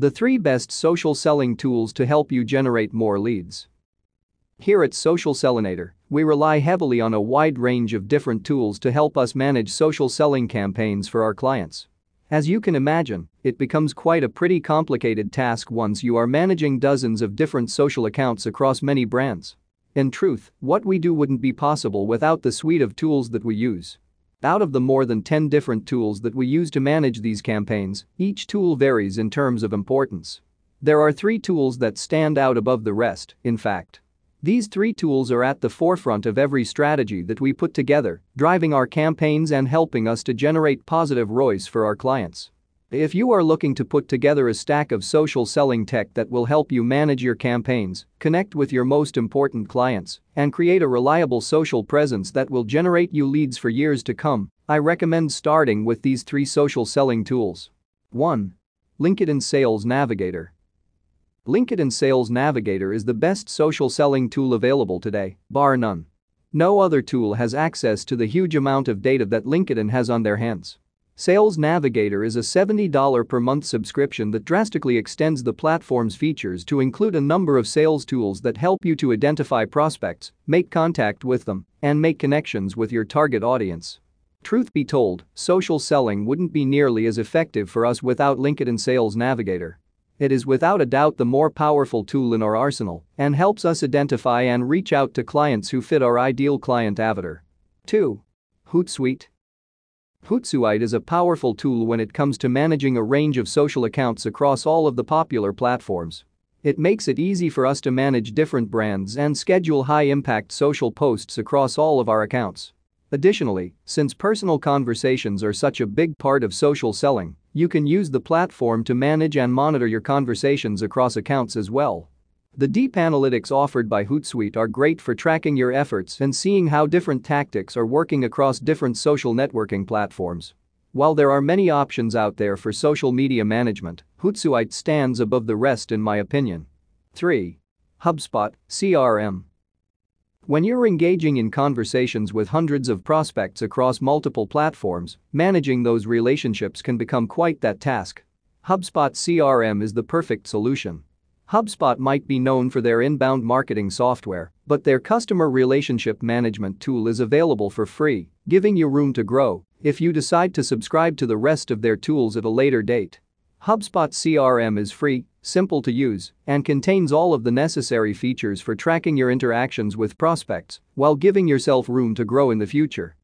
The 3 best social selling tools to help you generate more leads. Here at Social Sellinator, we rely heavily on a wide range of different tools to help us manage social selling campaigns for our clients. As you can imagine, it becomes quite a pretty complicated task once you are managing dozens of different social accounts across many brands. In truth, what we do wouldn't be possible without the suite of tools that we use. Out of the more than 10 different tools that we use to manage these campaigns, each tool varies in terms of importance. There are three tools that stand out above the rest, in fact. These three tools are at the forefront of every strategy that we put together, driving our campaigns and helping us to generate positive ROIs for our clients. If you are looking to put together a stack of social selling tech that will help you manage your campaigns, connect with your most important clients, and create a reliable social presence that will generate you leads for years to come, I recommend starting with these three social selling tools. 1. LinkedIn Sales Navigator. LinkedIn Sales Navigator is the best social selling tool available today, bar none. No other tool has access to the huge amount of data that LinkedIn has on their hands. Sales Navigator is a $70 per month subscription that drastically extends the platform's features to include a number of sales tools that help you to identify prospects, make contact with them, and make connections with your target audience. Truth be told, social selling wouldn't be nearly as effective for us without LinkedIn Sales Navigator. It is without a doubt the more powerful tool in our arsenal and helps us identify and reach out to clients who fit our ideal client avatar. 2. Hootsuite Hootsuite is a powerful tool when it comes to managing a range of social accounts across all of the popular platforms. It makes it easy for us to manage different brands and schedule high-impact social posts across all of our accounts. Additionally, since personal conversations are such a big part of social selling, you can use the platform to manage and monitor your conversations across accounts as well. The deep analytics offered by Hootsuite are great for tracking your efforts and seeing how different tactics are working across different social networking platforms. While there are many options out there for social media management, Hootsuite stands above the rest in my opinion. 3. HubSpot CRM when you're engaging in conversations with hundreds of prospects across multiple platforms, managing those relationships can become quite that task. HubSpot CRM is the perfect solution. HubSpot might be known for their inbound marketing software, but their customer relationship management tool is available for free, giving you room to grow if you decide to subscribe to the rest of their tools at a later date. HubSpot CRM is free, simple to use, and contains all of the necessary features for tracking your interactions with prospects while giving yourself room to grow in the future.